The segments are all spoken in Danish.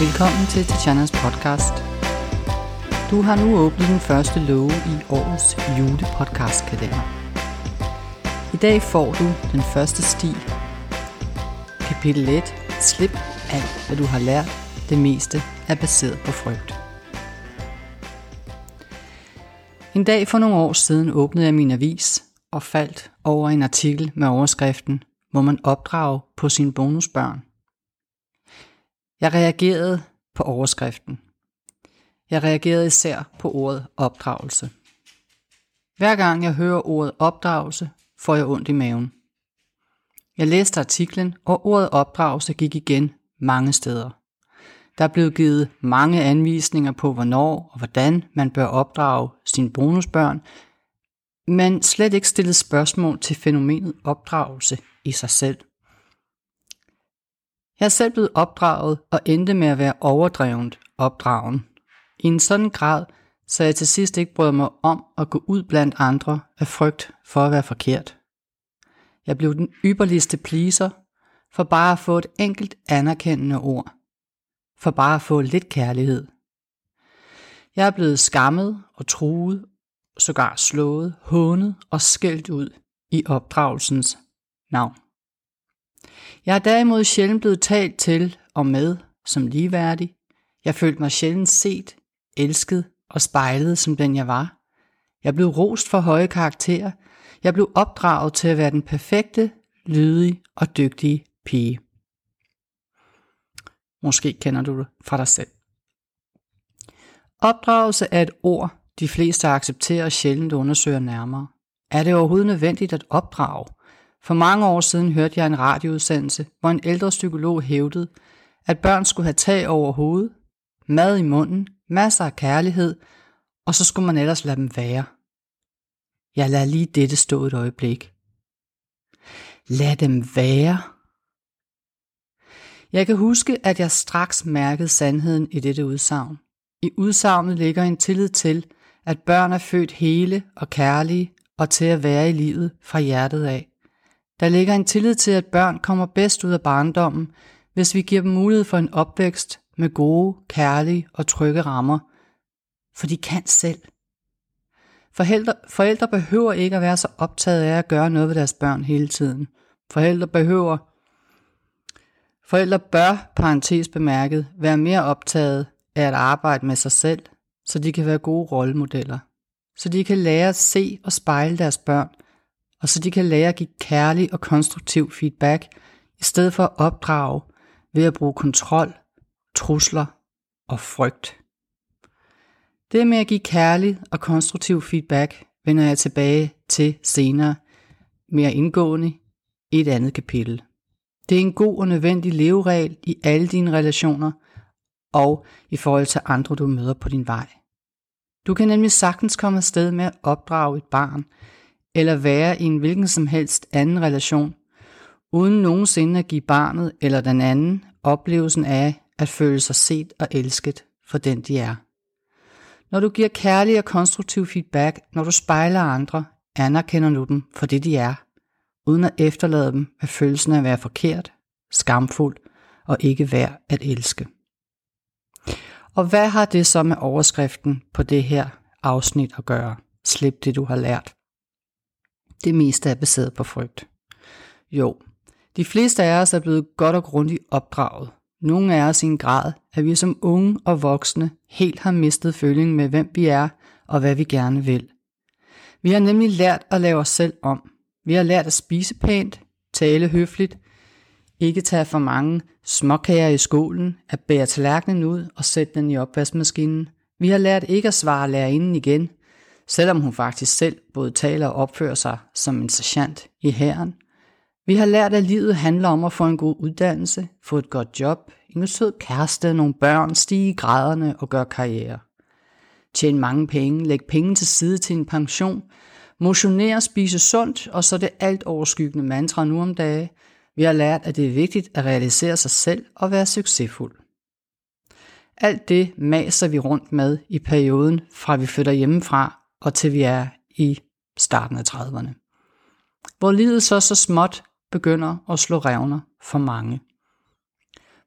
Velkommen til Tatjanas podcast. Du har nu åbnet den første låge i årets julepodcastkalender. I dag får du den første sti. Kapitel 1. Slip alt, hvad du har lært. Det meste er baseret på frygt. En dag for nogle år siden åbnede jeg min avis og faldt over en artikel med overskriften Må man opdrage på sine bonusbørn? Jeg reagerede på overskriften. Jeg reagerede især på ordet opdragelse. Hver gang jeg hører ordet opdragelse, får jeg ondt i maven. Jeg læste artiklen, og ordet opdragelse gik igen mange steder. Der er blevet givet mange anvisninger på, hvornår og hvordan man bør opdrage sine bonusbørn, men slet ikke stillet spørgsmål til fænomenet opdragelse i sig selv. Jeg er selv blevet opdraget og endte med at være overdrevent opdragen. I en sådan grad, så jeg til sidst ikke brød mig om at gå ud blandt andre af frygt for at være forkert. Jeg blev den ypperligste pleaser for bare at få et enkelt anerkendende ord. For bare at få lidt kærlighed. Jeg er blevet skammet og truet, sågar slået, hånet og skældt ud i opdragelsens navn. Jeg er derimod sjældent blevet talt til og med som ligeværdig. Jeg følte mig sjældent set, elsket og spejlet som den jeg var. Jeg blev rost for høje karakterer. Jeg blev opdraget til at være den perfekte, lydige og dygtige pige. Måske kender du det fra dig selv. Opdragelse er et ord, de fleste accepterer og sjældent undersøger nærmere. Er det overhovedet nødvendigt at opdrage? For mange år siden hørte jeg en radioudsendelse, hvor en ældre psykolog hævdede, at børn skulle have tag over hovedet, mad i munden, masser af kærlighed, og så skulle man ellers lade dem være. Jeg lader lige dette stå et øjeblik. Lad dem være. Jeg kan huske, at jeg straks mærkede sandheden i dette udsagn. I udsagnet ligger en tillid til, at børn er født hele og kærlige og til at være i livet fra hjertet af. Der ligger en tillid til, at børn kommer bedst ud af barndommen, hvis vi giver dem mulighed for en opvækst med gode, kærlige og trygge rammer. For de kan selv. Forældre, forældre behøver ikke at være så optaget af at gøre noget ved deres børn hele tiden. Forældre behøver Forældre bør, parentes bemærket, være mere optaget af at arbejde med sig selv, så de kan være gode rollemodeller. Så de kan lære at se og spejle deres børn, og så de kan lære at give kærlig og konstruktiv feedback, i stedet for at opdrage ved at bruge kontrol, trusler og frygt. Det med at give kærlig og konstruktiv feedback vender jeg tilbage til senere, mere indgående i et andet kapitel. Det er en god og nødvendig leveregel i alle dine relationer og i forhold til andre, du møder på din vej. Du kan nemlig sagtens komme afsted med at opdrage et barn, eller være i en hvilken som helst anden relation, uden nogensinde at give barnet eller den anden oplevelsen af at føle sig set og elsket for den de er. Når du giver kærlig og konstruktiv feedback, når du spejler andre, anerkender du dem for det de er, uden at efterlade dem med følelsen af at være forkert, skamfuld og ikke værd at elske. Og hvad har det så med overskriften på det her afsnit at gøre? Slip det du har lært. Det meste er baseret på frygt. Jo, de fleste af os er blevet godt og grundigt opdraget. Nogle af os i en grad, at vi som unge og voksne helt har mistet følingen med, hvem vi er og hvad vi gerne vil. Vi har nemlig lært at lave os selv om. Vi har lært at spise pænt, tale høfligt, ikke tage for mange småkager i skolen, at bære tallerkenen ud og sætte den i opvaskemaskinen. Vi har lært ikke at svare lærerinden igen, selvom hun faktisk selv både taler og opfører sig som en sergeant i hæren. Vi har lært, at livet handler om at få en god uddannelse, få et godt job, en sød kæreste, nogle børn, stige i graderne og gøre karriere. Tjene mange penge, lægge penge til side til en pension, motionere, spise sundt, og så det alt overskyggende mantra nu om dage. Vi har lært, at det er vigtigt at realisere sig selv og være succesfuld. Alt det maser vi rundt med i perioden fra vi flytter hjemmefra og til vi er i starten af 30'erne. Hvor livet så så småt begynder at slå revner for mange.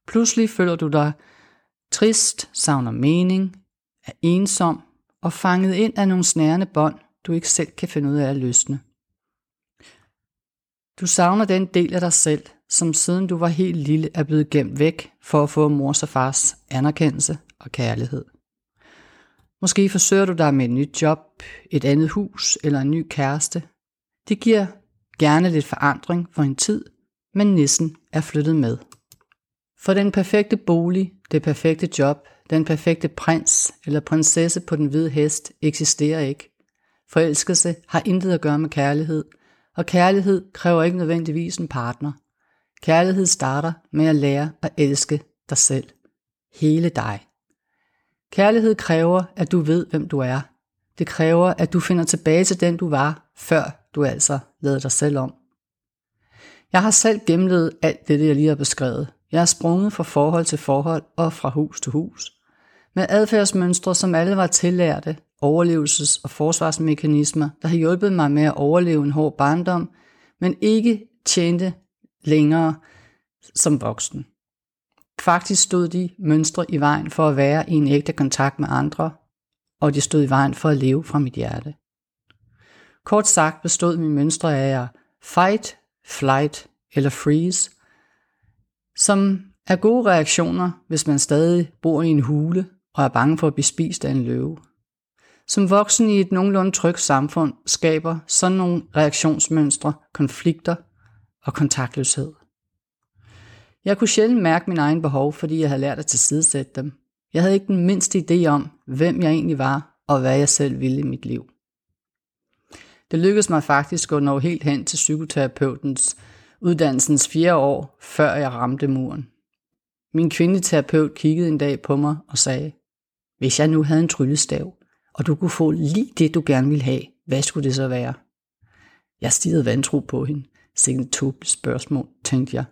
Pludselig føler du dig trist, savner mening, er ensom og fanget ind af nogle snærende bånd, du ikke selv kan finde ud af at løsne. Du savner den del af dig selv, som siden du var helt lille er blevet gemt væk for at få mors og fars anerkendelse og kærlighed. Måske forsøger du dig med et nyt job, et andet hus eller en ny kæreste. Det giver gerne lidt forandring for en tid, men nissen er flyttet med. For den perfekte bolig, det perfekte job, den perfekte prins eller prinsesse på den hvide hest eksisterer ikke. Forelskelse har intet at gøre med kærlighed, og kærlighed kræver ikke nødvendigvis en partner. Kærlighed starter med at lære at elske dig selv. Hele dig. Kærlighed kræver, at du ved, hvem du er. Det kræver, at du finder tilbage til den, du var, før du altså lavede dig selv om. Jeg har selv gennemlevet alt det, jeg lige har beskrevet. Jeg er sprunget fra forhold til forhold og fra hus til hus. Med adfærdsmønstre, som alle var tillærte, overlevelses- og forsvarsmekanismer, der har hjulpet mig med at overleve en hård barndom, men ikke tjente længere som voksen. Faktisk stod de mønstre i vejen for at være i en ægte kontakt med andre, og de stod i vejen for at leve fra mit hjerte. Kort sagt bestod mine mønstre af at fight, flight eller freeze, som er gode reaktioner, hvis man stadig bor i en hule og er bange for at blive spist af en løve. Som voksen i et nogenlunde trygt samfund skaber sådan nogle reaktionsmønstre konflikter og kontaktløshed. Jeg kunne sjældent mærke min egen behov, fordi jeg havde lært at tilsidesætte dem. Jeg havde ikke den mindste idé om, hvem jeg egentlig var, og hvad jeg selv ville i mit liv. Det lykkedes mig faktisk at nå helt hen til psykoterapeutens uddannelsens fjerde år, før jeg ramte muren. Min kvindeterapeut kiggede en dag på mig og sagde, hvis jeg nu havde en tryllestav, og du kunne få lige det, du gerne ville have, hvad skulle det så være? Jeg stirrede vantro på hende. Sikke et spørgsmål, tænkte jeg.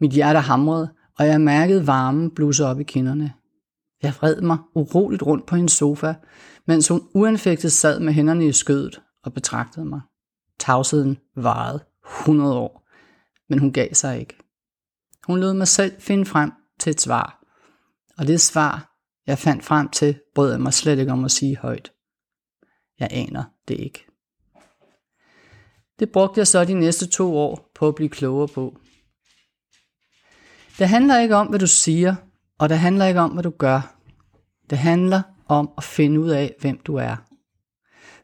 Mit hjerte hamrede, og jeg mærkede varmen bluse op i kinderne. Jeg vred mig uroligt rundt på hendes sofa, mens hun uanfægtet sad med hænderne i skødet og betragtede mig. Tavsheden varede 100 år, men hun gav sig ikke. Hun lod mig selv finde frem til et svar, og det svar, jeg fandt frem til, brød jeg mig slet ikke om at sige højt. Jeg aner det ikke. Det brugte jeg så de næste to år på at blive klogere på. Det handler ikke om, hvad du siger, og det handler ikke om, hvad du gør. Det handler om at finde ud af, hvem du er.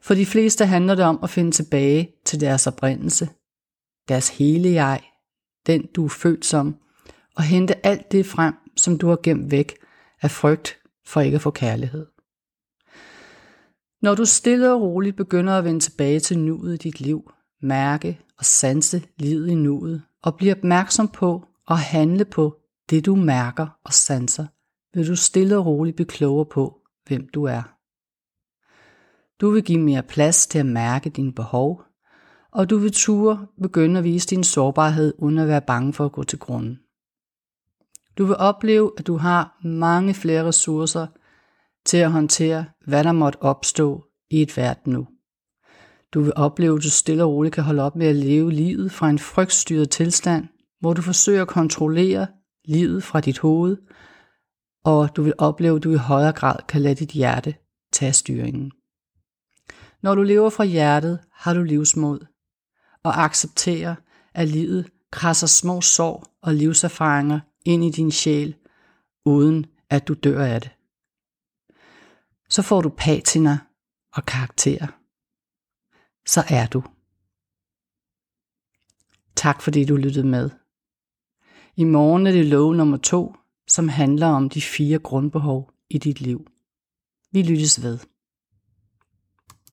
For de fleste handler det om at finde tilbage til deres oprindelse, deres hele jeg, den du er født som, og hente alt det frem, som du har gemt væk af frygt for ikke at få kærlighed. Når du stille og roligt begynder at vende tilbage til nuet i dit liv, mærke og sanse livet i nuet, og blive opmærksom på og handle på det, du mærker og sanser, vil du stille og roligt blive klogere på, hvem du er. Du vil give mere plads til at mærke dine behov, og du vil ture begynde at vise din sårbarhed uden at være bange for at gå til grunden. Du vil opleve, at du har mange flere ressourcer til at håndtere, hvad der måtte opstå i et hvert nu. Du vil opleve, at du stille og roligt kan holde op med at leve livet fra en frygtstyret tilstand, hvor du forsøger at kontrollere livet fra dit hoved, og du vil opleve, at du i højere grad kan lade dit hjerte tage styringen. Når du lever fra hjertet, har du livsmod, og accepterer, at livet krasser små sår og livserfaringer ind i din sjæl, uden at du dør af det. Så får du patina og karakter. Så er du. Tak fordi du lyttede med. I morgen er det lov nummer to, som handler om de fire grundbehov i dit liv. Vi lyttes ved.